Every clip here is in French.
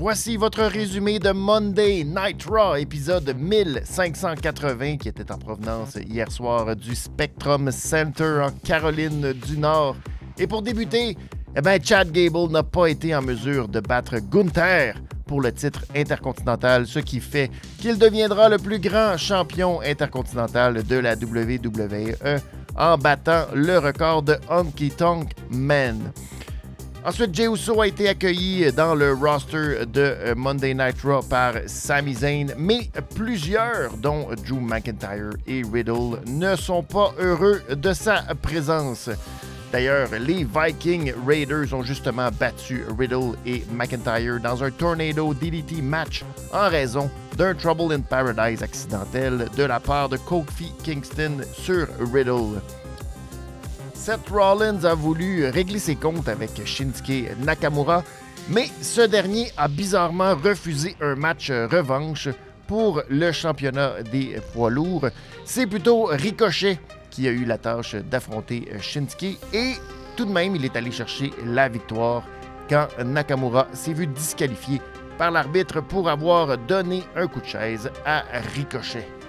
Voici votre résumé de Monday Night Raw, épisode 1580, qui était en provenance hier soir du Spectrum Center en Caroline du Nord. Et pour débuter, eh ben, Chad Gable n'a pas été en mesure de battre Gunther pour le titre intercontinental, ce qui fait qu'il deviendra le plus grand champion intercontinental de la WWE en battant le record de Honky Tonk Man. Ensuite, Jey Uso a été accueilli dans le roster de euh, Monday Night Raw par Sami Zayn, mais plusieurs, dont Drew McIntyre et Riddle, ne sont pas heureux de sa présence. D'ailleurs, les Viking Raiders ont justement battu Riddle et McIntyre dans un Tornado DDT match en raison d'un Trouble in Paradise accidentel de la part de Kofi Kingston sur Riddle. Seth Rollins a voulu régler ses comptes avec Shinsuke Nakamura, mais ce dernier a bizarrement refusé un match revanche pour le championnat des poids lourds. C'est plutôt Ricochet qui a eu la tâche d'affronter Shinsuke et tout de même, il est allé chercher la victoire quand Nakamura s'est vu disqualifié par l'arbitre pour avoir donné un coup de chaise à Ricochet.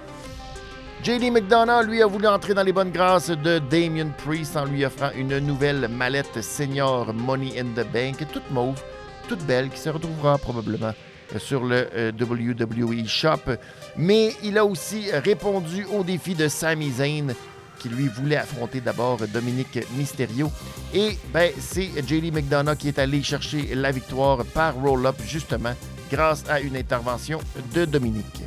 JD McDonough, lui, a voulu entrer dans les bonnes grâces de Damien Priest en lui offrant une nouvelle mallette senior Money in the Bank, toute mauve, toute belle, qui se retrouvera probablement sur le euh, WWE Shop. Mais il a aussi répondu au défi de Sami Zayn, qui lui voulait affronter d'abord Dominique Mysterio. Et ben, c'est JD McDonough qui est allé chercher la victoire par roll-up, justement, grâce à une intervention de Dominique.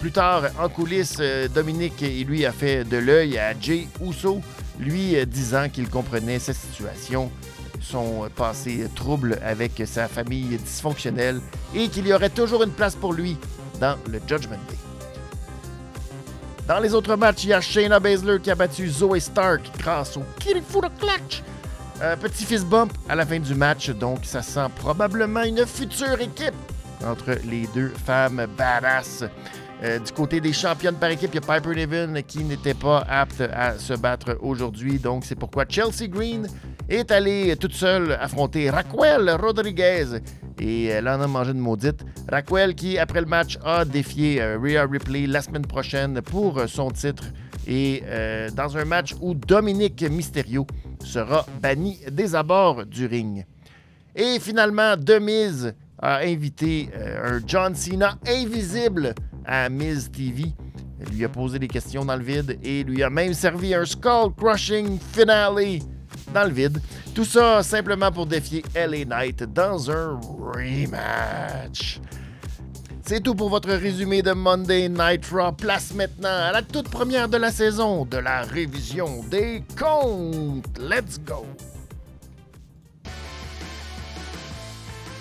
Plus tard, en coulisses, euh, Dominique, lui, a fait de l'œil à Jay Uso, lui euh, disant qu'il comprenait sa situation, son passé trouble avec sa famille dysfonctionnelle et qu'il y aurait toujours une place pour lui dans le Judgment Day. Dans les autres matchs, il y a Shayna Baszler qui a battu Zoe Stark grâce au Kirifuda Clutch. Petit fist bump à la fin du match, donc ça sent probablement une future équipe entre les deux femmes badass. Euh, du côté des championnes par équipe, il y a Piper Niven qui n'était pas apte à se battre aujourd'hui. Donc, c'est pourquoi Chelsea Green est allée toute seule affronter Raquel Rodriguez. Et elle en a mangé de maudite. Raquel qui, après le match, a défié euh, Rhea Ripley la semaine prochaine pour son titre. Et euh, dans un match où Dominique Mysterio sera banni des abords du ring. Et finalement, Demise a invité un John Cena invisible à Miz TV. Elle lui a posé des questions dans le vide et lui a même servi un skull crushing finale dans le vide. Tout ça simplement pour défier LA Knight dans un rematch. C'est tout pour votre résumé de Monday Night Raw. Place maintenant à la toute première de la saison de la révision des comptes. Let's go!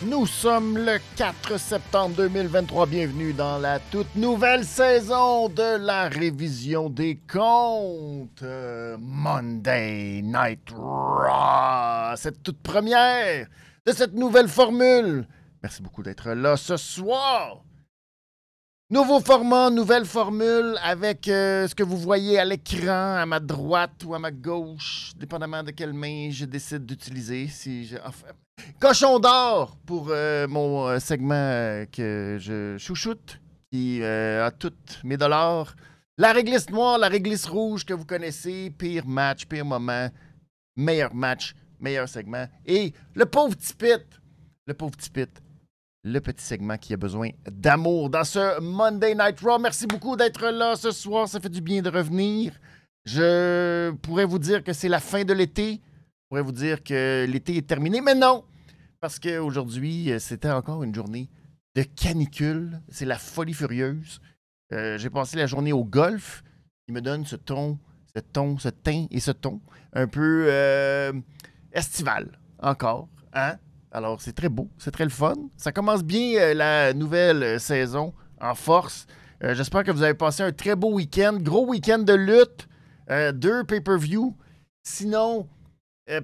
Nous sommes le 4 septembre 2023. Bienvenue dans la toute nouvelle saison de la révision des comptes. Euh, Monday Night Raw. Cette toute première de cette nouvelle formule. Merci beaucoup d'être là ce soir. Nouveau format, nouvelle formule avec euh, ce que vous voyez à l'écran, à ma droite ou à ma gauche, dépendamment de quelle main je décide d'utiliser. Si cochon d'or pour euh, mon euh, segment que je chouchoute, qui a toutes mes dollars. La réglisse noire, la réglisse rouge que vous connaissez, pire match, pire moment, meilleur match, meilleur segment. Et le pauvre Tipit, le pauvre Tipit le petit segment qui a besoin d'amour dans ce Monday Night Raw. Merci beaucoup d'être là ce soir. Ça fait du bien de revenir. Je pourrais vous dire que c'est la fin de l'été. Je pourrais vous dire que l'été est terminé, mais non. Parce qu'aujourd'hui, c'était encore une journée de canicule. C'est la folie furieuse. Euh, j'ai passé la journée au golf. qui me donne ce ton, ce ton, ce teint et ce ton un peu euh, estival encore. Hein? Alors, c'est très beau, c'est très le fun. Ça commence bien euh, la nouvelle euh, saison en force. Euh, j'espère que vous avez passé un très beau week-end. Gros week-end de lutte, deux pay-per-view. Sinon,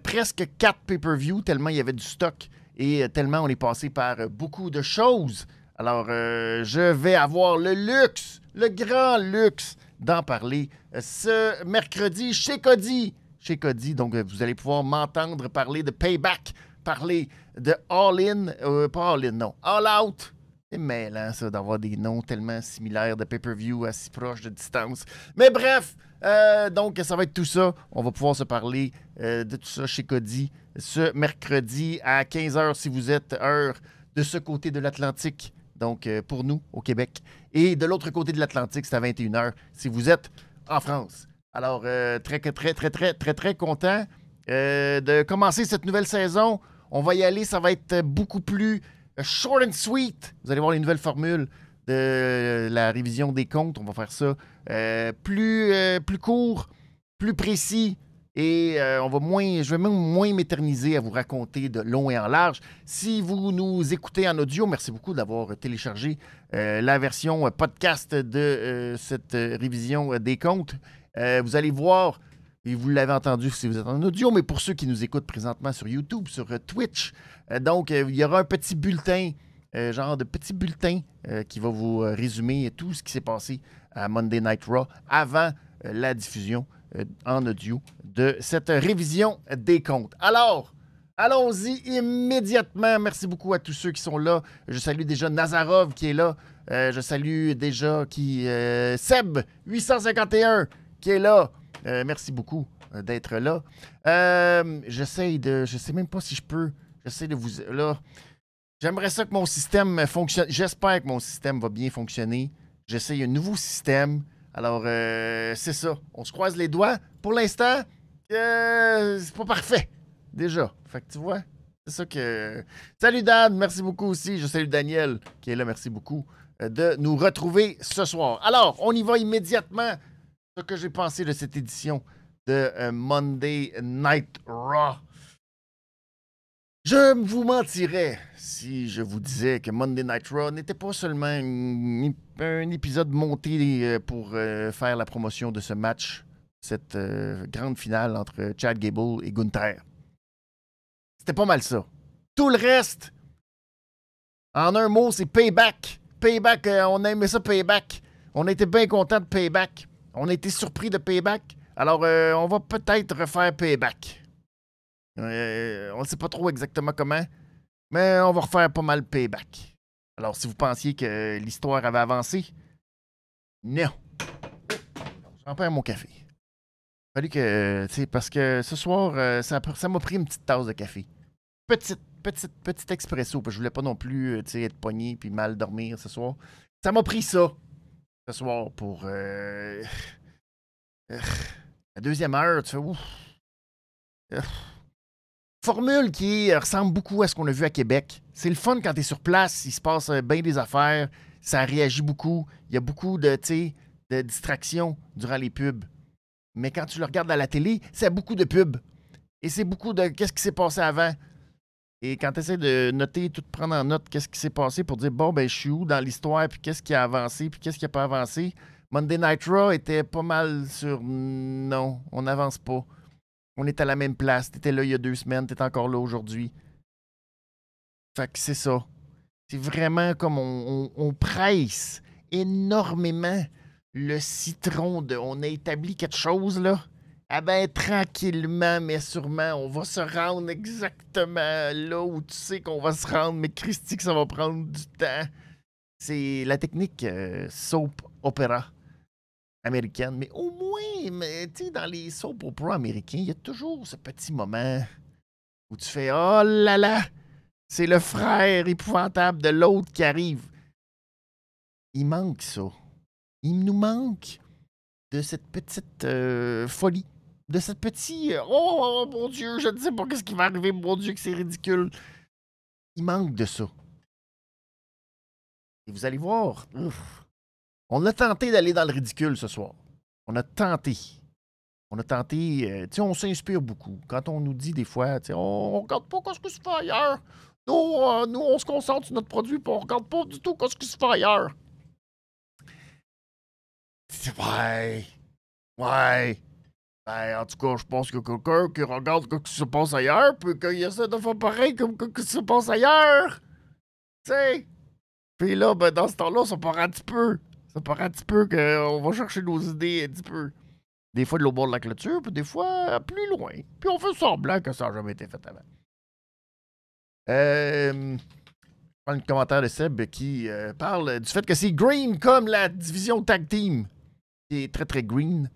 presque quatre pay-per-view, tellement il y avait du stock et tellement on est passé par beaucoup de choses. Alors, je vais avoir le luxe, le grand luxe d'en parler ce mercredi chez Cody. Chez Cody, donc vous allez pouvoir m'entendre parler de Payback parler de All In, euh, pas All In, non, All Out. C'est mêlant, ça, d'avoir des noms tellement similaires de pay-per-view à si proche de distance. Mais bref, euh, donc ça va être tout ça. On va pouvoir se parler euh, de tout ça chez Cody ce mercredi à 15h si vous êtes heure de ce côté de l'Atlantique. Donc pour nous, au Québec. Et de l'autre côté de l'Atlantique, c'est à 21h si vous êtes en France. Alors, très, très, très, très, très, très content. Euh, de commencer cette nouvelle saison. On va y aller, ça va être beaucoup plus short and sweet. Vous allez voir les nouvelles formules de la révision des comptes. On va faire ça euh, plus, euh, plus court, plus précis. Et on va moins, je vais même moins m'éterniser à vous raconter de long et en large. Si vous nous écoutez en audio, merci beaucoup d'avoir téléchargé la version podcast de cette révision des comptes. vous allez voir et vous l'avez entendu si vous êtes en audio, mais pour ceux qui nous écoutent présentement sur YouTube, sur euh, Twitch, euh, donc euh, il y aura un petit bulletin, genre de petit bulletin qui va vous résumer tout ce qui s'est passé à Monday Night Raw avant la diffusion en audio de cette révision des comptes. Alors, allons-y immédiatement. Merci beaucoup à tous ceux qui sont là. Je salue déjà Nazarov qui est là. je salue déjà qui Seb 851 qui est là. Euh, merci beaucoup euh, d'être là. Euh, j'essaie de. Je sais même pas si je peux. J'essaie de vous. Là. J'aimerais ça que mon système fonctionne. J'espère que mon système va bien fonctionner. J'essaie un nouveau système. Alors, c'est ça. On se croise les doigts. Pour l'instant, c'est pas parfait. Déjà. Fait que tu vois, c'est ça que. Salut Dan, merci beaucoup aussi. Je salue Daniel qui est là, merci beaucoup de nous retrouver ce soir. Alors, on y va immédiatement ce que j'ai pensé de cette édition de euh, Monday Night Raw. Je vous mentirais si je vous disais que Monday Night Raw n'était pas seulement un, épisode monté euh, pour euh, faire la promotion de ce match, cette grande finale entre Chad Gable et Gunther. C'était pas mal ça. Tout le reste, en un mot, c'est payback. Payback, on a aimé ça, payback. On était bien content de payback. On a été surpris de Payback. Alors, euh, on va peut-être refaire Payback. Euh, on ne sait pas trop exactement comment, mais on va refaire pas mal Payback. Alors, si vous pensiez que l'histoire avait avancé, non. J'en perds mon café. Fallu que, tu sais, parce que ce soir, euh, ça, m'a pris une petite tasse de café. Petite, petite, petite expresso, parce que je voulais pas non plus, tu sais, être pogné puis mal dormir ce soir. Ça m'a pris ça ce soir pour euh, la deuxième heure. Tu ouf. Formule qui ressemble beaucoup à ce qu'on a vu à Québec. C'est le fun quand tu es sur place, il se passe euh, bien des affaires, ça réagit beaucoup, il y a beaucoup de, de distractions durant les pubs. Mais quand tu le regardes à la télé, c'est beaucoup de pubs. Et c'est beaucoup de qu'est-ce qui s'est passé avant. Et quand tu essaies de noter, tout prendre en note, qu'est-ce qui s'est passé pour dire, bon, ben, je suis où dans l'histoire, puis qu'est-ce qui a avancé, puis qu'est-ce qui n'a pas avancé. Monday Night Raw était pas mal sur non, on n'avance pas. On est à la même place. T'étais là il y a deux semaines, t'es encore là aujourd'hui. Fait que c'est ça. C'est vraiment comme on, presse énormément le citron de on a établi quelque chose là. Ah ben, tranquillement, mais sûrement, on va se rendre exactement là où tu sais qu'on va se rendre, mais Christy, que ça va prendre du temps. C'est la technique euh, soap opera américaine, mais au moins, tu sais, dans les soap opera américains, il y a toujours ce petit moment où tu fais Oh là là, c'est le frère épouvantable de l'autre qui arrive. Il manque ça. Il nous manque de cette petite euh, folie de cette petite euh, oh, oh, mon Dieu, je ne sais pas ce qui va arriver, mon Dieu, que c'est ridicule. Il manque de ça. Et vous allez voir, on a tenté d'aller dans le ridicule ce soir. On a tenté. On a tenté, euh, tu sais, on s'inspire beaucoup. Quand on nous dit des fois, tu sais, on, ne regarde pas ce qui se fait ailleurs. Nous, euh, nous, on se concentre sur notre produit, puis on regarde pas du tout ce qui se fait ailleurs. Ouais. Ouais. Ben, en tout cas, je pense que quelqu'un qui regarde ce qui se passe ailleurs, puis qu'il essaie de faire pareil comme ce qui se passe ailleurs. Tu sais? Puis là, ben, dans ce temps-là, ça paraît un petit peu. Ça paraît un petit peu qu'on va chercher nos idées un petit peu. Des fois de l'au bord de la clôture, puis des fois plus loin. Puis on fait semblant que ça n'a jamais été fait avant. Euh, je prends le commentaire de Seb qui euh, parle du fait que c'est green comme la division tag team. Qui est très très green.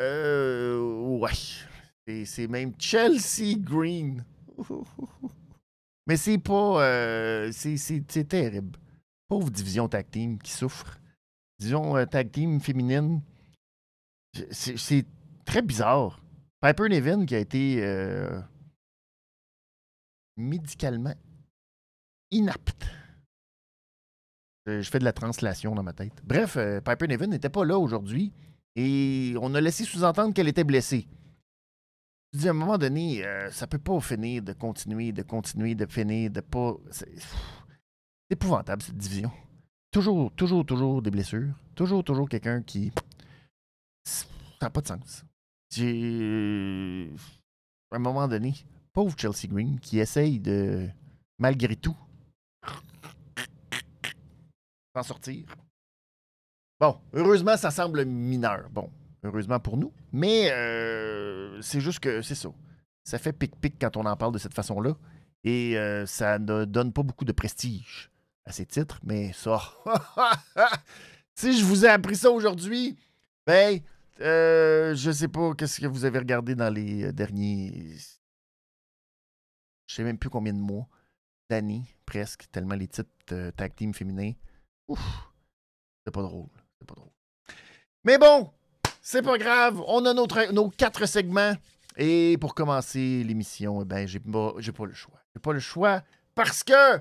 Euh, ouais. C'est même Chelsea Green. Mais c'est pas. euh, c'est- terrible. Pauvre division tag team qui souffre. Division euh, tag team féminine. C'est très bizarre. Piper Nevin qui a été euh, médicalement inapte. Euh, Je fais de la translation dans ma tête. Bref, Piper Nevin n'était pas là aujourd'hui et on a laissé sous-entendre qu'elle était blessée. Je dis à un moment donné, euh, ça peut pas finir de continuer, de continuer, de finir, de pas. C'est épouvantable cette division. Toujours, toujours, toujours des blessures. Toujours, toujours quelqu'un qui. Ça n'a pas de sens. J'ai. À un moment donné, pauvre Chelsea Green qui essaye de, malgré tout, s'en sortir. Bon, heureusement, ça semble mineur. Bon, heureusement pour nous. Mais euh, c'est juste que c'est ça. Ça fait pic-pic quand on en parle de cette façon-là. Et euh, ça ne donne pas beaucoup de prestige à ces titres. Mais ça. si je vous ai appris ça aujourd'hui, ben, euh, je sais pas qu'est-ce que vous avez regardé dans les euh, derniers. Je sais même plus combien de mois. D'années, presque, tellement les titres tag team féminins. Ouf, c'est pas drôle. Mais bon, c'est pas grave. On a notre- nos quatre segments. Et pour commencer l'émission, eh ben, j'ai pas, j'ai pas le choix. J'ai pas le choix parce que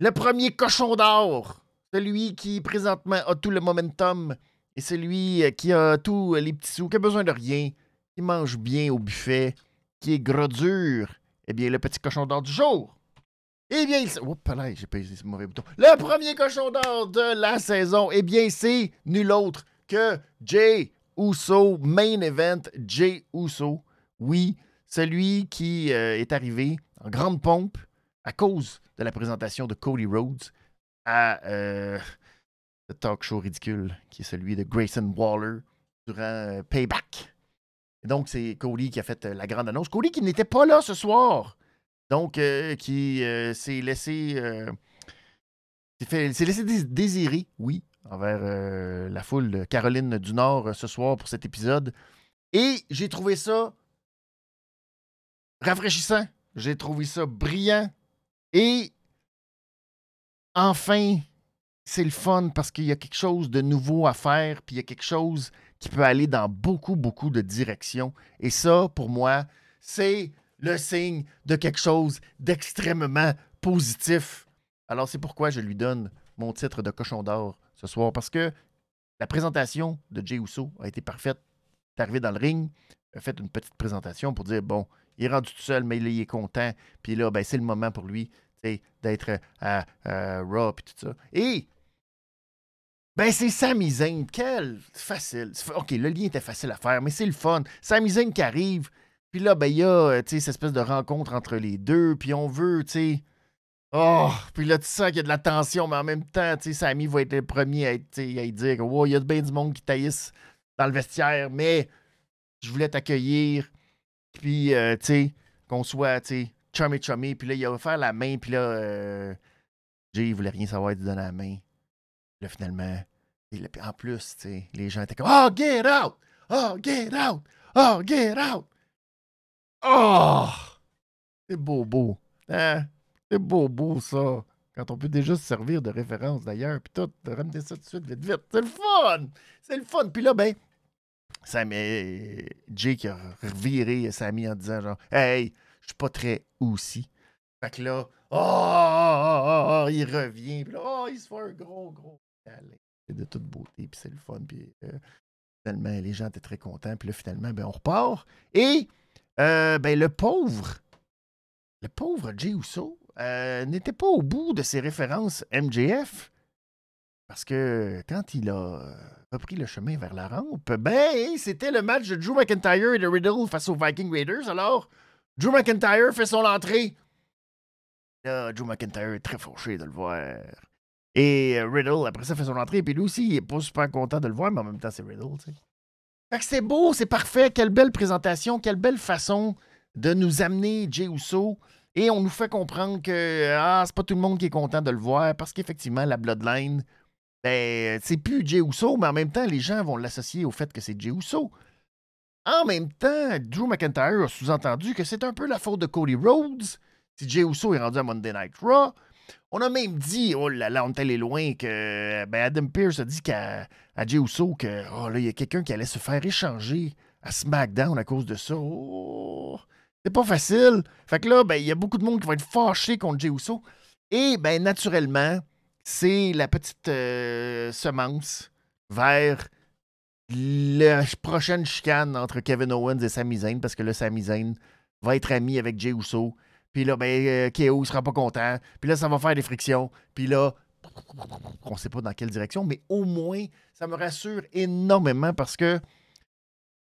le premier cochon d'or, celui qui présentement a tout le momentum et celui euh, qui a tous les petits sous, qui a besoin de rien, qui mange bien au buffet, qui est gras dur, eh bien, le petit cochon d'or du jour. Eh bien, il... Oups, là, j'ai ce mauvais bouton. Le premier cochon d'or de la saison, eh bien, c'est nul autre que Jay Uso, main event Jay Uso. Oui, celui qui euh, est arrivé en grande pompe à cause de la présentation de Cody Rhodes à euh, talk show ridicule qui est celui de Grayson Waller durant euh, Payback. Et donc, c'est Cody qui a fait euh, la grande annonce. Cody qui n'était pas là ce soir. Donc, euh, qui euh, s'est laissé. euh, s'est laissé dés- désirer, oui, envers la foule de Caroline du Nord ce soir pour cet épisode. Et j'ai trouvé ça rafraîchissant. J'ai trouvé ça brillant. Et enfin, c'est le fun parce qu'il y a quelque chose de nouveau à faire, puis il y a quelque chose qui peut aller dans beaucoup, beaucoup de directions. Et ça, pour moi, c'est le signe de quelque chose d'extrêmement positif. Alors, c'est pourquoi je lui donne mon titre de cochon d'or ce soir, parce que la présentation de Jay Uso a été parfaite. Il est arrivé dans le ring, a fait une petite présentation pour dire bon, il est rendu tout seul, mais il est content. Puis là, ben, c'est le moment pour lui d'être à, Raw et tout ça. Et ben, c'est Sami Zayn. Quel facile. OK, le lien était facile à faire, mais c'est le fun. Sami Zayn qui arrive. Puis là, ben, il y a euh, cette espèce de rencontre entre les deux. Puis on veut. Oh, puis là, tu sens qu'il y a de la tension, mais en même temps, tu va être le premier à, dire Wow, il y a bien du monde qui taillisse dans le vestiaire, mais je voulais t'accueillir. Puis, euh, qu'on soit, tu sais, chummy chummy. Puis là, il a offert la main. Puis là, euh, Jay, il voulait rien savoir, il lui donne la main. Là, finalement, en plus, tu les gens étaient comme Oh, get out! Oh, get out! Oh, get out! Oh! C'est beau, beau. Hein? C'est beau, beau, ça. Quand on peut déjà se servir de référence d'ailleurs, puis tout, ramener ça tout de suite, vite, vite. C'est le fun! C'est le fun! Puis là, ben, Sam, euh, Jay qui a reviré Sammy en disant genre Hey, je suis pas très aussi. Fait que là, oh, oh, oh, oh, il revient, puis là, oh, il se fait un gros, gros. C'est de toute beauté, puis c'est le fun, puis euh, finalement, les gens étaient très contents, puis là, finalement, ben, on repart. Et, euh, ben, le pauvre, le pauvre Jay Uso euh, n'était pas au bout de ses références MJF. Parce que quand il a euh, repris le chemin vers la rampe, ben, c'était le match de Drew McIntyre et de Riddle face aux Viking Raiders. Alors, Drew McIntyre fait son entrée. Là, Drew McIntyre est très fauché de le voir. Et Riddle, après ça, fait son entrée. Puis lui aussi, il est pas super content de le voir, mais en même temps, c'est Riddle, tu sais. C'est beau, c'est parfait. Quelle belle présentation, quelle belle façon de nous amener Jey Uso. Et on nous fait comprendre que ah, c'est pas tout le monde qui est content de le voir parce qu'effectivement, la Bloodline, ben, c'est plus Jey Uso, mais en même temps, les gens vont l'associer au fait que c'est Jey Uso. En même temps, Drew McIntyre a sous-entendu que c'est un peu la faute de Cody Rhodes si Jey Uso est rendu à Monday Night Raw. On a même dit, oh là là, on est allé loin, que ben Adam Pearce a dit qu'à à Jey Uso que oh il y a quelqu'un qui allait se faire échanger à SmackDown à cause de ça. Oh, c'est pas facile. Fait que là, ben, il y a beaucoup de monde qui va être fâché contre Jey Uso. Et ben naturellement, c'est la petite euh, semence vers la prochaine chicane entre Kevin Owens et Sami Zayn, parce que là, Sami Zayn va être ami avec Jey Uso. Puis là, ben, euh, KO sera pas content. Puis là, ça va faire des frictions. Puis là, on sait pas dans quelle direction, mais au moins, ça me rassure énormément parce que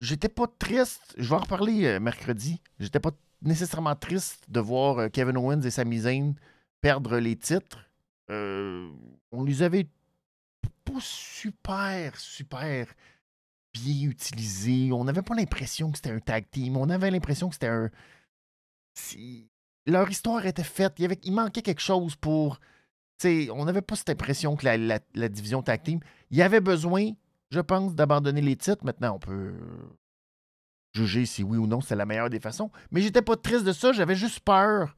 j'étais pas triste. Je vais en reparler euh, mercredi. J'étais pas nécessairement triste de voir euh, Kevin Owens et Sami Zayn perdre les titres. on les avait pas super, super bien utilisés. On n'avait pas l'impression que c'était un tag team. On avait l'impression que c'était un leur histoire était faite. Il, avait, il manquait quelque chose pour. on n'avait pas cette impression que la, division tag team. Il y avait besoin, je pense, d'abandonner les titres. Maintenant, on peut juger si oui ou non c'est la meilleure des façons. Mais j'étais pas triste de ça. J'avais juste peur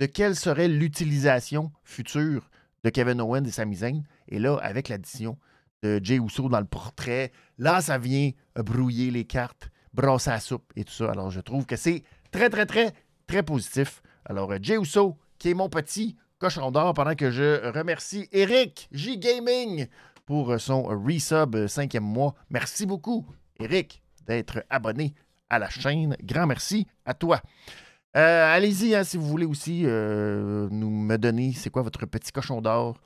de quelle serait l'utilisation future de Kevin Owens et Sami Zayn. Et là, avec l'addition de Jay Uso dans le portrait, là, ça vient brouiller les cartes, brasser la soupe et tout ça. Alors, je trouve que c'est très, très, très, très positif. Alors, euh, Jay Uso, qui est mon petit cochon d'or, pendant que je remercie Eric J Gaming pour euh, son resub euh, cinquième mois. Merci beaucoup, Eric, d'être abonné à la chaîne. Grand merci à toi. Allez-y hein, si vous voulez aussi nous me donner c'est quoi votre petit cochon d'or,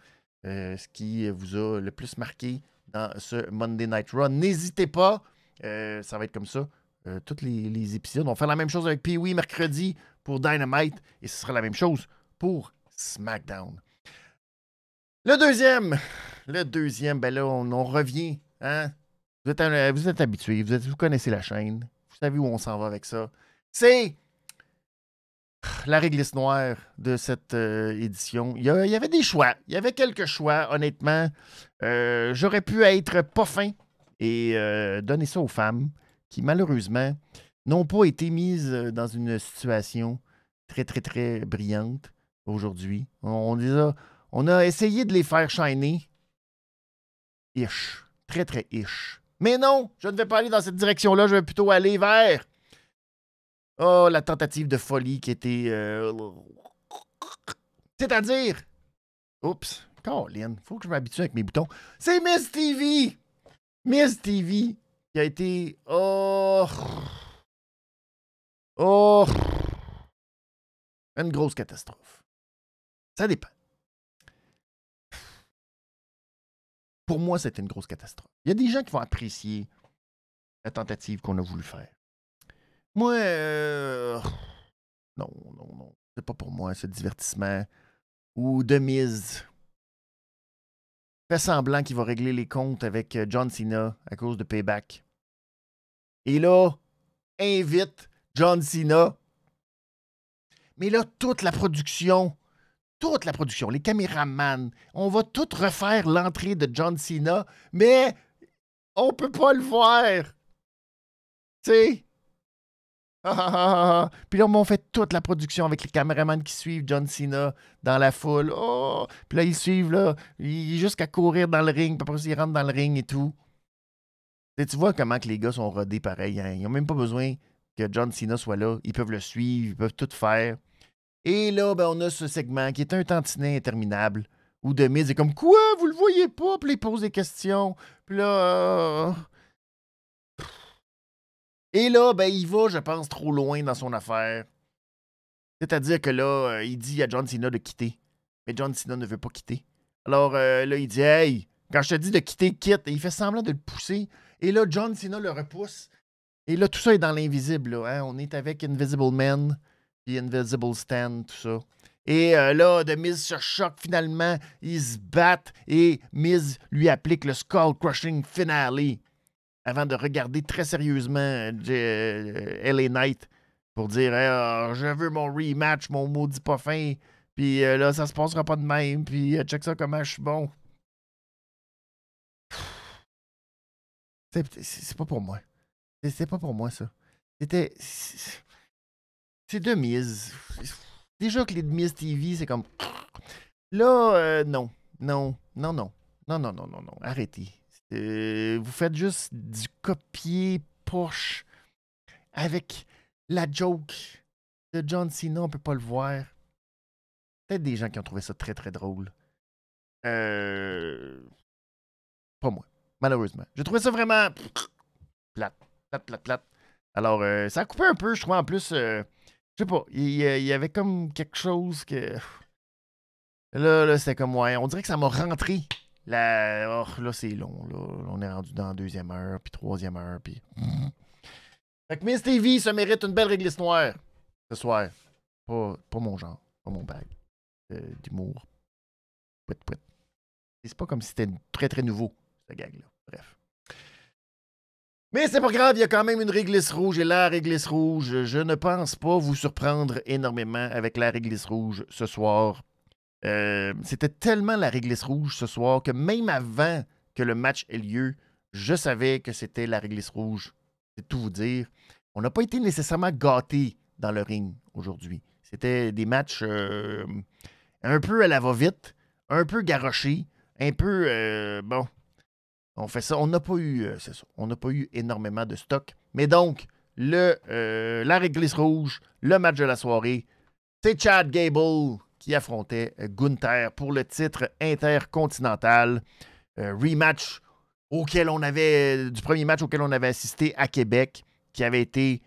ce qui vous a le plus marqué dans ce Monday Night Raw. N'hésitez pas, ça va être comme ça. tous les, les, épisodes. On va faire la même chose avec Pee-Wee mercredi pour Dynamite et ce sera la même chose pour SmackDown. Le deuxième, le deuxième, ben là, on, revient. Hein? Vous êtes, habitués, vous, vous connaissez la chaîne, vous savez où on s'en va avec ça. C'est la réglisse noire de cette euh, édition. Il y, avait des choix. Il y avait quelques choix, honnêtement. Euh, j'aurais pu être pas fin et euh, donner ça aux femmes qui, malheureusement, n'ont pas été mises euh, dans une situation très, très, très brillante aujourd'hui. On, on, on a essayé de les faire shiner. Ish. Très, très ish. Mais non, je ne vais pas aller dans cette direction-là, je vais plutôt aller vers. Oh, la tentative de folie qui était. Euh, c'est-à-dire. Oups, Colin, faut que je m'habitue avec mes boutons. C'est Miss TV! Miss TV qui a été. Oh. Oh! Une grosse catastrophe. Ça dépend. Pour moi, c'était une grosse catastrophe. Il y a des gens qui vont apprécier la tentative qu'on a voulu faire. Moi, euh, non, non, non. C'est pas pour moi, ce divertissement. Ou de mise. Fait semblant qu'il va régler les comptes avec euh, John Cena à cause de Payback. Et là, invite John Cena. Mais là, toute la production, toute la production, les caméramans, on va tout refaire l'entrée de John Cena, mais on peut pas le voir. Tu sais? Puis là, on fait toute la production avec les caméramans qui suivent John Cena dans la foule. Oh! Puis là, ils suivent, là. Jusqu'à courir dans le ring. Puis après, ils rentrent dans le ring et tout. Tu vois comment que les gars sont rodés pareil. Hein? Ils n'ont même pas besoin que John Cena soit là. Ils peuvent le suivre, ils peuvent tout faire. Et là, ben, on a ce segment qui est un tantinet interminable où Demise est comme Quoi Vous le voyez pas? Puis il pose des questions. Puis là. Euh, et là, ben, il va, je pense, trop loin dans son affaire. C'est-à-dire que là, euh, il dit à John Cena de quitter. Mais John Cena ne veut pas quitter. Alors euh, là, il dit Hey, quand je te dis de quitter, quitte. Et il fait semblant de le pousser. Et là, John Cena le repousse. Et là, tout ça est dans l'invisible. Hein? On est avec Invisible Man, puis Invisible Stand, tout ça. Et euh, là, de Miz se choque finalement. Ils se battent et Miz lui applique le Skull Crushing Finale avant de regarder très sérieusement euh, LA Knight pour dire je veux mon rematch, mon maudit pas fin, puis euh, là, ça se passera pas de même, puis euh, check ça comment je suis bon. C'est pas pour moi. C'est pas pour moi, ça. C'était. C'est de mise. Déjà que les Miz TV, c'est comme. Là, euh, non. Non. Non, non. Non, non, non, non, non. Arrêtez. vous faites juste du copier poche avec la joke de John Cena, on peut pas le voir. Peut-être des gens qui ont trouvé ça très très drôle. Euh... Pas moi, malheureusement. J'ai trouvé ça vraiment plate, plate, plate, plate. Alors, euh, ça a coupé un peu, je trouve en plus. Euh, je sais pas, il y, avait comme quelque chose que. Là, là c'était comme, ouais, on dirait que ça m'a rentré. Là, oh, là c'est long. Là. On est rendu dans la deuxième heure, puis troisième heure, puis. Fait que Miss TV se mérite une belle réglisse noire ce soir. Pas, pas mon genre, pas mon bag euh, d'humour. C'est pas comme si c'était très très nouveau, ce gag-là. Bref. Mais c'est pas grave, il y a quand même une réglisse rouge et la réglisse rouge. Je ne pense pas vous surprendre énormément avec la réglisse rouge ce soir. Euh, c'était tellement la réglisse rouge ce soir que même avant que le match ait lieu, je savais que c'était la réglisse rouge. C'est tout vous dire. On n'a pas été nécessairement gâtés dans le ring aujourd'hui. C'était des matchs euh, un peu à la va-vite, un peu garochés, un peu euh, bon, on fait ça. On n'a pas eu, euh, ça, on n'a pas eu énormément de stock. Mais donc, le, euh, la réglisse rouge, le match de la soirée, c'est Chad Gable qui affrontait euh, Gunther pour le titre intercontinental. rematch auquel on avait, du premier match auquel on avait assisté à Québec, qui avait été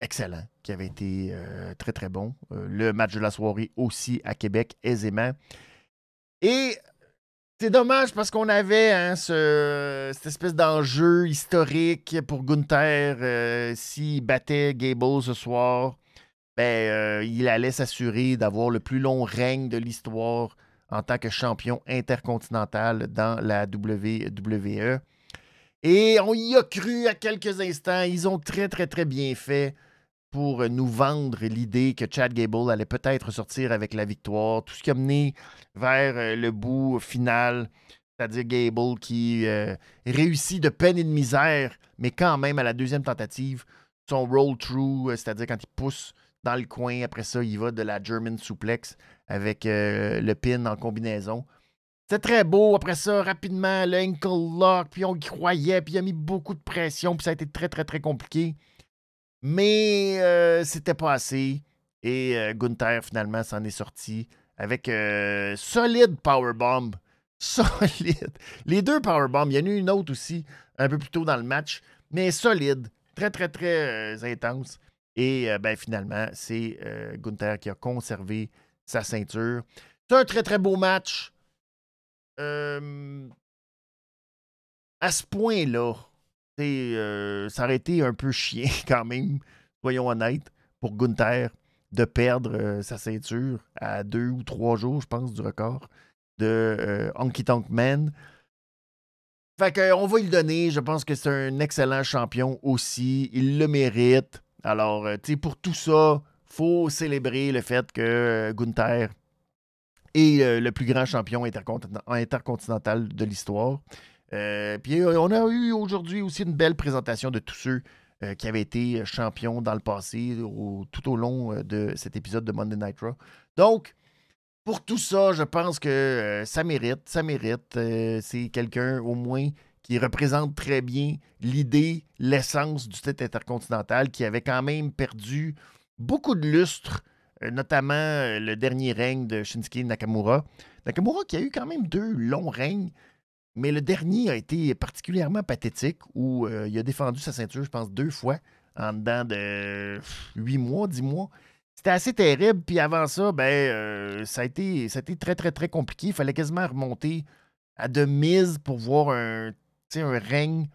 excellent, qui avait été très très bon. le match de la soirée aussi à Québec, aisément. Et c'est dommage parce qu'on avait hein, cette espèce d'enjeu historique pour Gunther. Euh, s'il battait Gable ce soir, ben, euh, il allait s'assurer d'avoir le plus long règne de l'histoire en tant que champion intercontinental dans la WWE. Et on y a cru à quelques instants. Ils ont très, très, très bien fait pour nous vendre l'idée que Chad Gable allait peut-être sortir avec la victoire. Tout ce qui a mené vers euh, le bout final, c'est-à-dire Gable qui euh, réussit de peine et de misère, mais quand même à la deuxième tentative, son roll-through, euh, c'est-à-dire quand il pousse dans le coin, après ça, il va de la German suplex avec le pin en combinaison. C'est très beau. Après ça, rapidement, le ankle lock, puis on y croyait, puis il a mis beaucoup de pression, puis ça a été très, très, très compliqué. Mais euh, c'était pas assez. Et euh, Gunther, finalement, s'en est sorti avec euh, solide powerbomb. Solide. Les deux powerbombs. Il y en a eu une autre aussi un peu plus tôt dans le match. Mais solide. Très, très, très intense. Et ben, finalement, c'est Gunther qui a conservé sa ceinture. C'est un très, très beau match. à ce point-là, euh, ça aurait été un peu chien quand même, soyons honnêtes, pour Gunther de perdre euh, sa ceinture à deux ou trois jours, je pense, du record de euh, Honky Tonk Man. Fait qu'on va lui donner. Je pense que c'est un excellent champion aussi. Il le mérite. Alors, tu sais, pour tout ça, faut célébrer le fait que Gunther est le plus grand champion intercontinental de l'histoire. Euh, puis euh, on a eu aujourd'hui aussi une belle présentation de tous ceux euh, qui avaient été champions dans le passé tout au long de cet épisode de Monday Night Raw. Donc, pour tout ça, je pense que ça mérite, ça mérite. c'est quelqu'un au moins qui représente très bien l'idée, l'essence du titre intercontinental qui avait quand même perdu beaucoup de lustre, notamment le dernier règne de Shinsuke Nakamura. Nakamura qui a eu quand même deux longs règnes, mais le dernier a été particulièrement pathétique où euh, il a défendu sa ceinture, je pense, deux fois en dedans de huit mois, dix mois. C'était assez terrible. Puis avant ça, ben, euh, ça, a été, ça très, très, très compliqué. Il fallait quasiment remonter à de mise pour voir un, un règne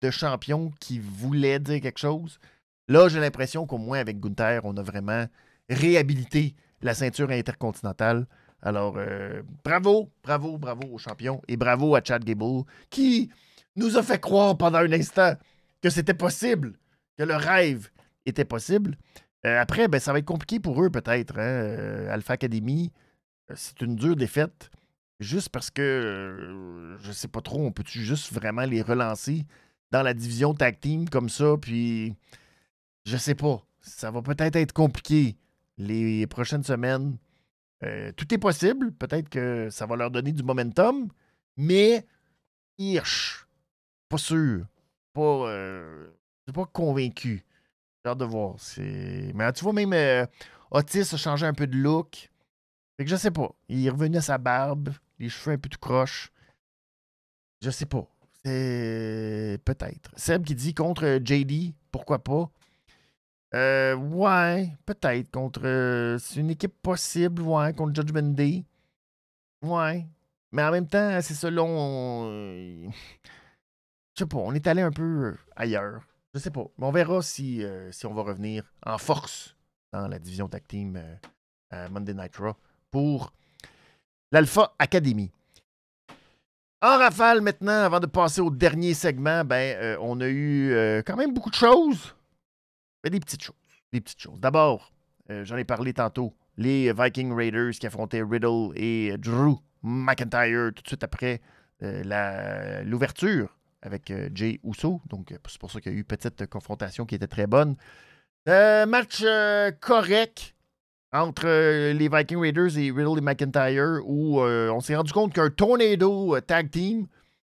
de champion qui voulait dire quelque chose. Là, j'ai l'impression qu'au moins avec Gunther, on a vraiment réhabilité la ceinture intercontinentale. Alors, euh, bravo, bravo, bravo aux champions et bravo à Chad Gable qui nous a fait croire pendant un instant que c'était possible, que le rêve était possible. Euh, après, ben, ça va être compliqué pour eux, peut-être. Hein? Euh, Alpha Academy, c'est une dure défaite. Juste parce que je sais pas trop, on peut-tu juste vraiment les relancer dans la division tag team comme ça, puis je sais pas. Ça va peut-être être compliqué les prochaines semaines. Tout est possible. Peut-être que ça va leur donner du momentum, mais Hirsch, pas sûr. Pas, euh, pas convaincu. J'ai hâte de voir. Mais tu vois, même euh, Otis a changé un peu de look. Fait que je sais pas. Il est revenu à sa barbe, les cheveux un peu tout croche. Je sais pas. C'est peut-être. Seb qui dit contre JD, pourquoi pas? Euh, ouais, peut-être. Contre. c'est une équipe possible, ouais, contre Judgment Day. Ouais. Mais en même temps, c'est là, on. Je sais pas, on est allé un peu ailleurs. Je sais pas. Mais on verra si, euh, si on va revenir en force dans la division tag team euh, Monday Night Raw pour l'Alpha Academy. En rafale maintenant, avant de passer au dernier segment, ben, euh, on a eu quand même beaucoup de choses. Mais des petites choses. D'abord, j'en ai parlé tantôt, les Viking Raiders qui affrontaient Riddle et Drew McIntyre tout de suite après euh, l'ouverture avec euh, Jay Uso. Donc, euh, c'est pour ça qu'il y a eu petite confrontation qui était très bonne. match correct entre les Viking Raiders et Riddle et McIntyre où on s'est rendu compte qu'un Tornado Tag Team,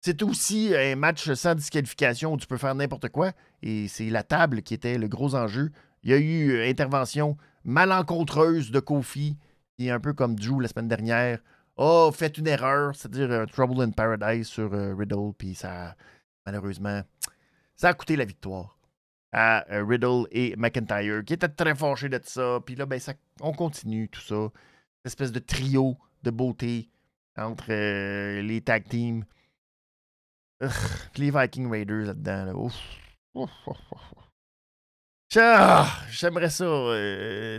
c'est aussi un match sans disqualification où tu peux faire n'importe quoi. Et c'est la table qui était le gros enjeu. Il y a eu intervention malencontreuse de Kofi, qui est un peu comme Drew la semaine dernière, oh, fait une erreur, c'est-à-dire euh, Trouble in Paradise sur euh, Riddle, puis ça, malheureusement, ça a coûté la victoire à euh, Riddle et McIntyre, qui étaient très fâchés de ça. Puis là, ben, ça, on continue tout ça. Cette espèce de trio de beauté entre les tag teams. les Viking Raiders là-dedans. J'aimerais ça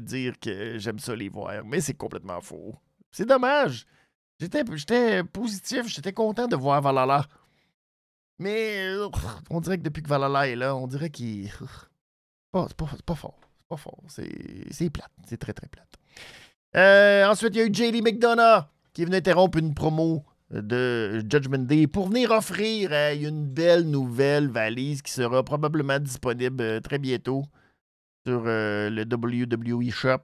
dire que j'aime ça les voir, mais c'est complètement faux. C'est dommage. J'étais positif, j'étais content de voir Valhalla. Mais on dirait que depuis que Valhalla est là, on dirait qu'il. c'est pas, pas, fort. C'est pas fort. C'est plate. C'est très, très plate. Euh, ensuite, il y a eu JD McDonough qui est venu interrompre une promo de Judgment Day pour venir offrir une belle nouvelle valise qui sera probablement disponible euh, très bientôt sur euh, le WWE Shop.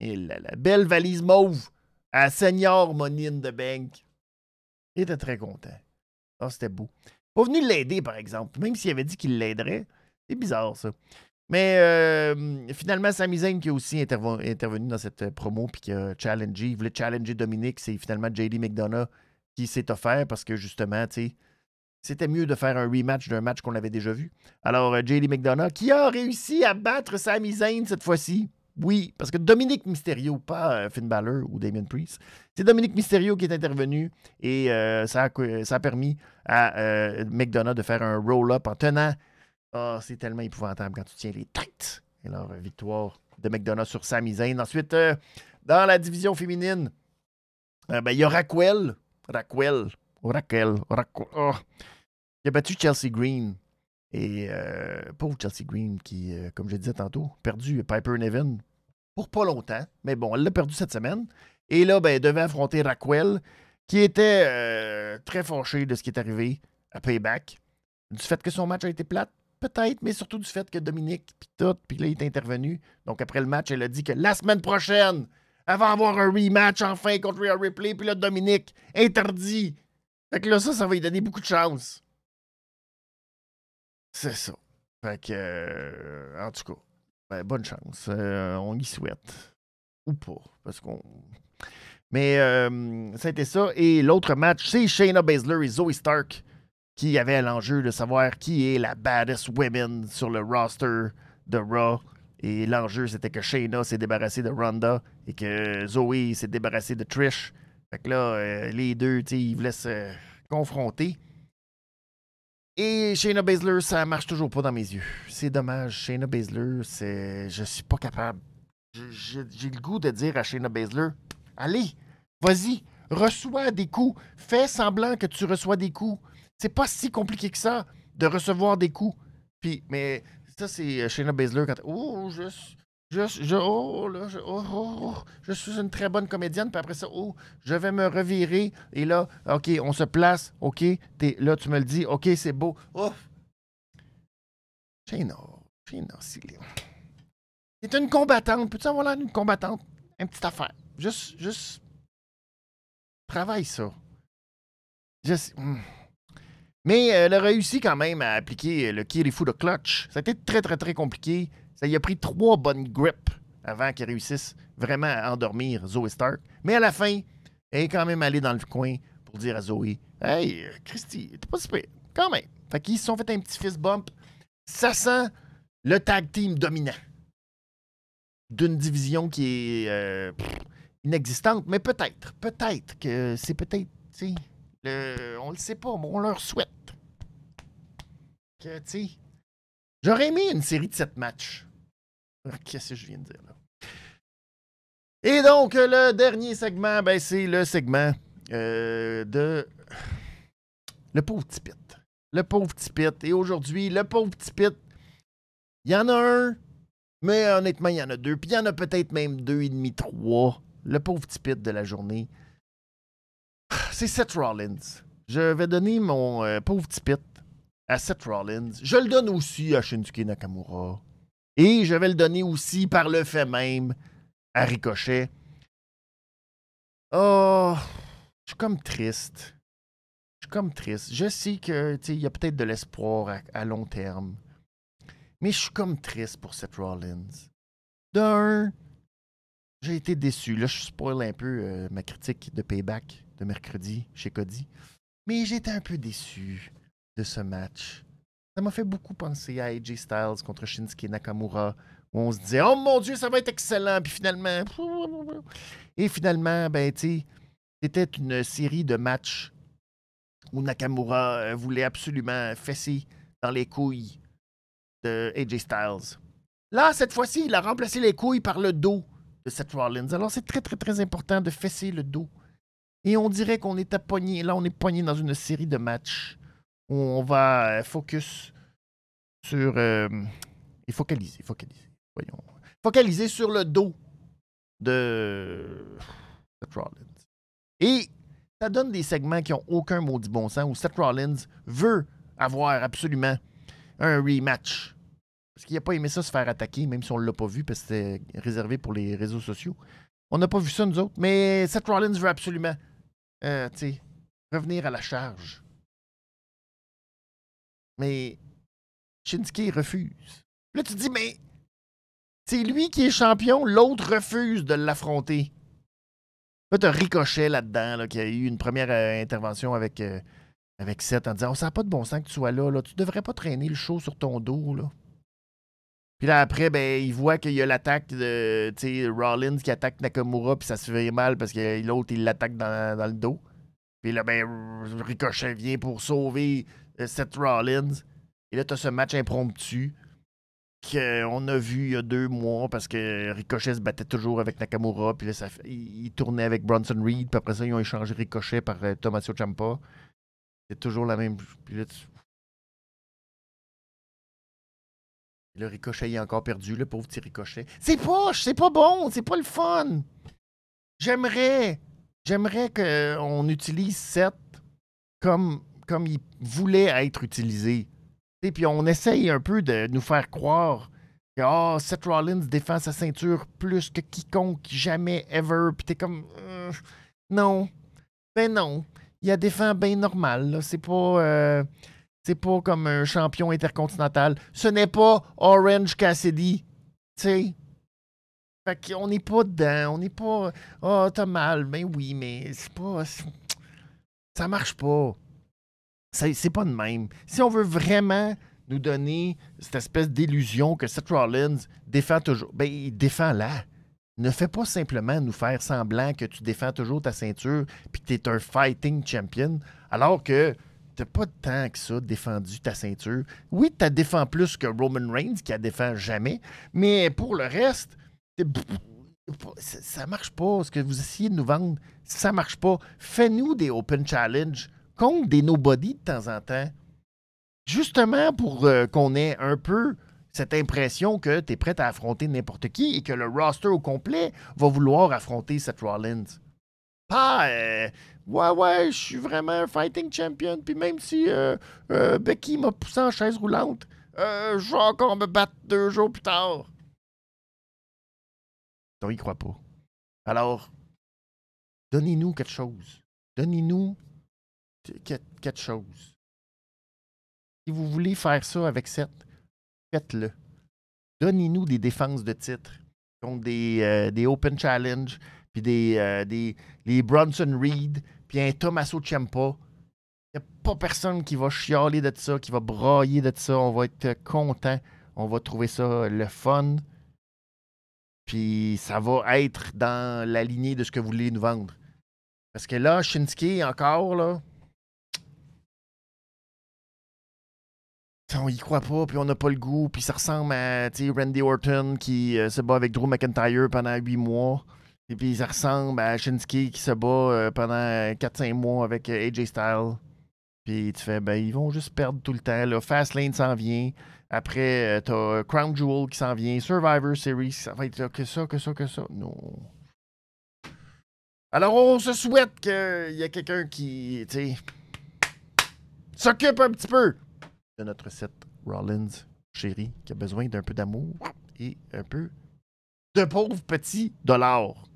Et la belle valise mauve à Senior Money in the Bank. Il était très content. Ah, c'était beau. Pas venu l'aider, par exemple. Même s'il avait dit qu'il l'aiderait. C'est bizarre, ça. Mais euh, finalement, Sami qui a aussi intervenu dans cette promo puis qui a challengé. Il voulait challenger Dominique. C'est finalement JD McDonough qui s'est offert parce que justement, tu c'était mieux de faire un rematch d'un match qu'on avait déjà vu. Alors, euh, JD McDonough qui a réussi à battre Sami Zayn cette fois-ci? Oui, parce que Dominique Mysterio, pas euh, Finn Balor ou Damien Priest, c'est Dominique Mysterio qui est intervenu et euh, ça, a, permis à McDonough de faire un roll-up en tenant. oh, c'est tellement épouvantable quand tu tiens les têtes. Et alors, victoire de McDonough sur Sami Zayn. Ensuite, dans la division féminine, ben, il y a Raquel. Raquel. Raquel. Raquel. Oh, a battu Chelsea Green. Et pauvre Chelsea Green qui, comme je disais tantôt, perdu Piper Nevin pour pas longtemps. Mais bon, elle l'a perdu cette semaine. Et là, ben, elle devait affronter Raquel, qui était euh, très fâché de ce qui est arrivé à Payback. Du fait que son match a été plate, peut-être, mais surtout du fait que Dominique, puis tout, puis là, il est intervenu. Donc après le match, elle a dit que la semaine prochaine, va avoir un rematch enfin contre Rhea Ripley, puis là, Dominique, interdit. Fait que là, ça, ça va lui donner beaucoup de chance. C'est ça. Fait que, euh, en tout cas, ben, bonne chance. Euh, on y souhaite. Ou pas. Parce qu'on. Mais euh, ça ça. Et l'autre match, c'est Shayna Baszler et Zoe Stark qui avaient l'enjeu de savoir qui est la baddest woman sur le roster de Raw. Et l'enjeu, c'était que Shayna s'est débarrassée de Ronda et que Zoe s'est débarrassée de Trish. Fait que là, euh, les deux, ils voulaient se confronter. Et Shayna Baszler, ça marche toujours pas dans mes yeux. C'est dommage. Shayna Baszler, c'est. Je suis pas capable. J'ai le goût de dire à Shayna Baszler Allez, vas-y, reçois des coups. Fais semblant que tu reçois des coups. C'est pas si compliqué que ça de recevoir des coups. Puis, mais ça, c'est Shayna Baszler quand. Oh, je, Je, je, oh, là, je, oh, oh, oh, je suis une très bonne comédienne, puis après ça, oh, je vais me revirer, et là, OK, on se place, OK, là, tu me le dis, OK, c'est beau. Oh! Shayna, Shayna, c'est une combattante, peux-tu avoir l'air d'une combattante? Une petite affaire. Juste, juste, travaille ça. Juste. Mais elle a réussi quand même à appliquer le Kirifu de clutch. Ça a été très, très, très compliqué. Ça y a pris trois bonnes grips avant qu'elle réussisse vraiment à endormir Zoe Stark. Mais à la fin, elle est quand même allée dans le coin pour dire à Zoe Hey, Christy, t'es pas super. Quand même. Fait qu'ils se sont fait un petit fist bump. Ça sent le tag team dominant d'une division qui est euh, inexistante. Mais peut-être, peut-être que c'est peut-être, on le sait pas, mais on leur souhaite. Que, tu j'aurais aimé une série de sept matchs. Qu'est-ce que je viens de dire là? Et donc, le dernier segment, ben, c'est le segment euh, de le pauvre petit. Le pauvre petit. Et aujourd'hui, le pauvre petit il y en a un, mais honnêtement, il y en a deux. Puis il y en a peut-être même deux et demi, trois. Le pauvre petit de la journée, c'est Seth Rollins. Je vais donner mon euh, pauvre petit à Seth Rollins. Je le donne aussi à Shinsuke Nakamura. Et je vais le donner aussi par le fait même à Ricochet. Oh, je suis comme triste. Je suis comme triste. Je sais que il y a peut-être de l'espoir à, long terme. Mais je suis comme triste pour Seth Rollins. D'un, j'ai été déçu. Là, je spoil un peu euh, ma critique de Payback de mercredi chez Cody. Mais j'étais un peu déçu de ce match. Ça m'a fait beaucoup penser à AJ Styles contre Shinsuke Nakamura, où on se disait Oh mon Dieu, ça va être excellent. Puis finalement. Et finalement, ben, tu c'était une série de matchs où Nakamura euh, voulait absolument fesser dans les couilles de AJ Styles. Là, cette fois-ci, il a remplacé les couilles par le dos Seth Rollins. Alors, c'est très, très, très important de fesser le dos. Et on dirait qu'on est pogné. Là, on est pogné dans une série de matchs on va euh, focus sur. Euh, et focaliser, focaliser. Voyons. Focaliser sur le dos de Seth Rollins. Et ça donne des segments qui n'ont aucun maudit bon sens où Seth Rollins veut avoir absolument un rematch. Parce qu'il n'a pas aimé ça se faire attaquer, même si on ne l'a pas vu, parce que c'était réservé pour les réseaux sociaux. On n'a pas vu ça, nous autres. Mais Seth Rollins veut absolument euh, revenir à la charge. Mais Shinsuke refuse. Là, tu te dis, mais c'est lui qui est champion, l'autre refuse de l'affronter. Là, t'as Ricochet là-dedans, là, qui a eu une première euh, intervention avec, euh, avec Seth en disant oh, Ça n'a pas de bon sens que tu sois là, là. Tu devrais pas traîner le show sur ton dos. Là. Puis là, après, ben, il voit qu'il y a l'attaque de Rollins qui attaque Nakamura, puis ça se fait mal parce que l'autre, il l'attaque dans, dans, le dos. Puis là, ben, Ricochet vient pour sauver Seth Rollins. Et là, tu as ce match impromptu qu'on a vu il y a deux mois parce que Ricochet se battait toujours avec Nakamura. Puis là, ça, il, tournait avec Bronson Reed. Puis après ça, ils ont échangé Ricochet par euh, Tommaso Ciampa. C'est toujours la même. Puis là, Le Ricochet est encore perdu, le pauvre petit Ricochet. C'est poche, c'est pas bon, c'est pas le fun. J'aimerais, j'aimerais qu'on utilise Seth comme comme il voulait être utilisé. Et puis on essaye un peu de nous faire croire que oh, Seth Rollins défend sa ceinture plus que quiconque, jamais, ever. Puis t'es comme. Euh, non. Ben non. Il a défend bien normal. C'est pas. Euh, c'est pas comme un champion intercontinental. Ce n'est pas Orange Cassidy. Tu sais. Fait qu'on n'est pas dedans. On n'est pas. Oh, t'as mal. Ben oui, mais c'est pas. Ça marche pas. C'est pas de même. Si on veut vraiment nous donner cette espèce d'illusion que Seth Rollins défend toujours, ben il défend là. Ne fais pas simplement nous faire semblant que tu défends toujours ta ceinture puis que tu es un fighting champion, alors que t'as pas temps que ça défendu ta ceinture. Oui, tu défends plus que Roman Reigns qui a défend jamais, mais pour le reste, ça marche pas. Ce que vous essayez de nous vendre, ça marche pas. Fais-nous des Open Challenge contre des nobody de temps en temps, justement pour euh, qu'on ait un peu cette impression que tu es prêt à affronter n'importe qui et que le roster au complet va vouloir affronter Seth Rollins. Pas, euh, ouais, ouais, je suis vraiment un fighting champion, puis même si euh, euh, Becky m'a poussé en chaise roulante, je vais encore me battre deux jours plus tard. On y croit pas. Alors, donnez-nous quelque chose. Donnez-nous quelque chose. Si vous voulez faire ça avec Seth, faites-le. Donnez-nous des défenses de titre contre des, euh, des Open Challenge, puis des, euh, des les Bronson Reed, puis un Tommaso Ciampa. Il n'y a pas personne qui va chialer de ça, qui va brailler de ça. On va être content. On va trouver ça le fun. Puis ça va être dans la lignée de ce que vous voulez nous vendre. Parce que là, Shinsuke, encore, là, on y croit pas, puis on n'a pas le goût, puis ça ressemble à Randy Orton qui euh, se bat avec Drew McIntyre pendant huit mois. Et puis ça ressemble à Shinsuke qui se bat euh, pendant 4-5 mois avec euh, AJ Styles. Puis tu fais, ben ils vont juste perdre tout le temps. Là. Fastlane s'en vient. Après, t'as Crown Jewel qui s'en vient. Survivor Series, ça va être que ça, que ça, que ça. Non. Alors on se souhaite qu'il y ait quelqu'un qui, tu s'occupe un petit peu de notre Seth Rollins chéri qui a besoin d'un peu d'amour et un peu de pauvres petits dollars.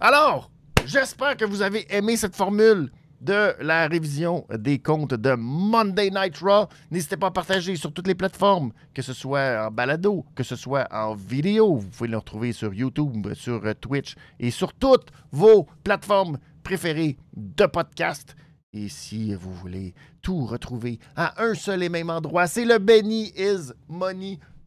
Alors, j'espère que vous avez aimé cette formule de la révision des comptes de Monday Night Raw. N'hésitez pas à partager sur toutes les plateformes, que ce soit en balado, que ce soit en vidéo. Vous pouvez le retrouver sur YouTube, sur Twitch et sur toutes vos plateformes préférées de podcast. Et si vous voulez tout retrouver à un seul et même endroit, c'est le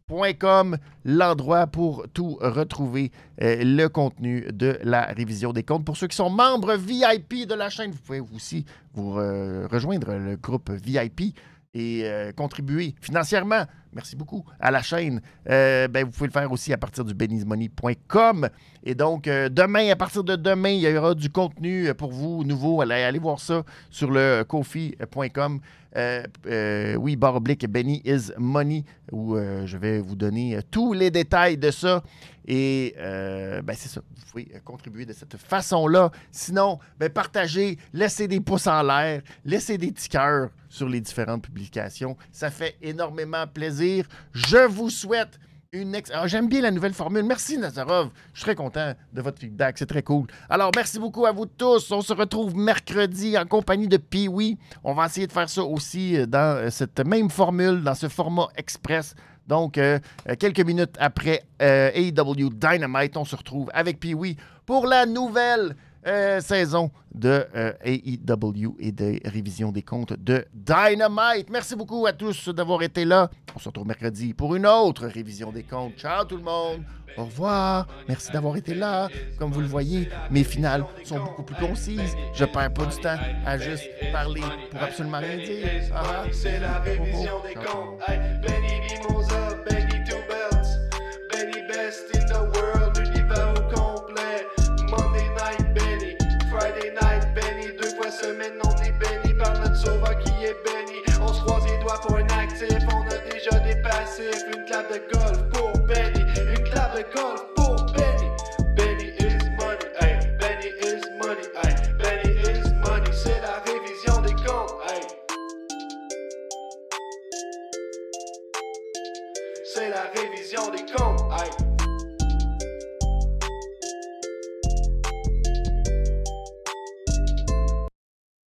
BennyIsMoney.com, l'endroit pour tout retrouver euh, le contenu de la révision des comptes. Pour ceux qui sont membres VIP de la chaîne, vous pouvez aussi vous euh, rejoindre le groupe VIP et euh, contribuer financièrement merci beaucoup à la chaîne, euh, ben, vous pouvez le faire aussi à partir du benizmoney.com. Et donc, euh, demain, à partir de demain, il y aura du contenu euh, pour vous nouveau. Allez, voir ça sur le kofi.com. oui, barre oblique, Benny is Money, où je vais vous donner tous les détails de ça. Et ben, c'est ça, vous pouvez contribuer de cette façon-là. Sinon, ben, partagez, laissez des pouces en l'air, laissez des petits cœurs sur les différentes publications. Ça fait énormément plaisir. Je vous souhaite une ex... Ah, j'aime bien la nouvelle formule. Merci, Nazarov. Je suis content de votre feedback. C'est très cool. Alors, merci beaucoup à vous tous. On se retrouve mercredi en compagnie de Pee-Wee. On va essayer de faire ça aussi euh, dans euh, cette même formule, dans ce format express. Donc, euh, quelques minutes après AEW Dynamite, on se retrouve avec Pee-Wee pour la nouvelle euh, saison de euh, AEW et des révisions des comptes de Dynamite. Merci beaucoup à tous d'avoir été là. On se retrouve mercredi pour une autre révision des comptes. Ciao tout le monde. Au revoir. Merci d'avoir été là. Comme vous le voyez, mes finales sont beaucoup plus concises. Je perds pas du temps à juste parler pour absolument rien dire. Ah, C'est la révision des comptes.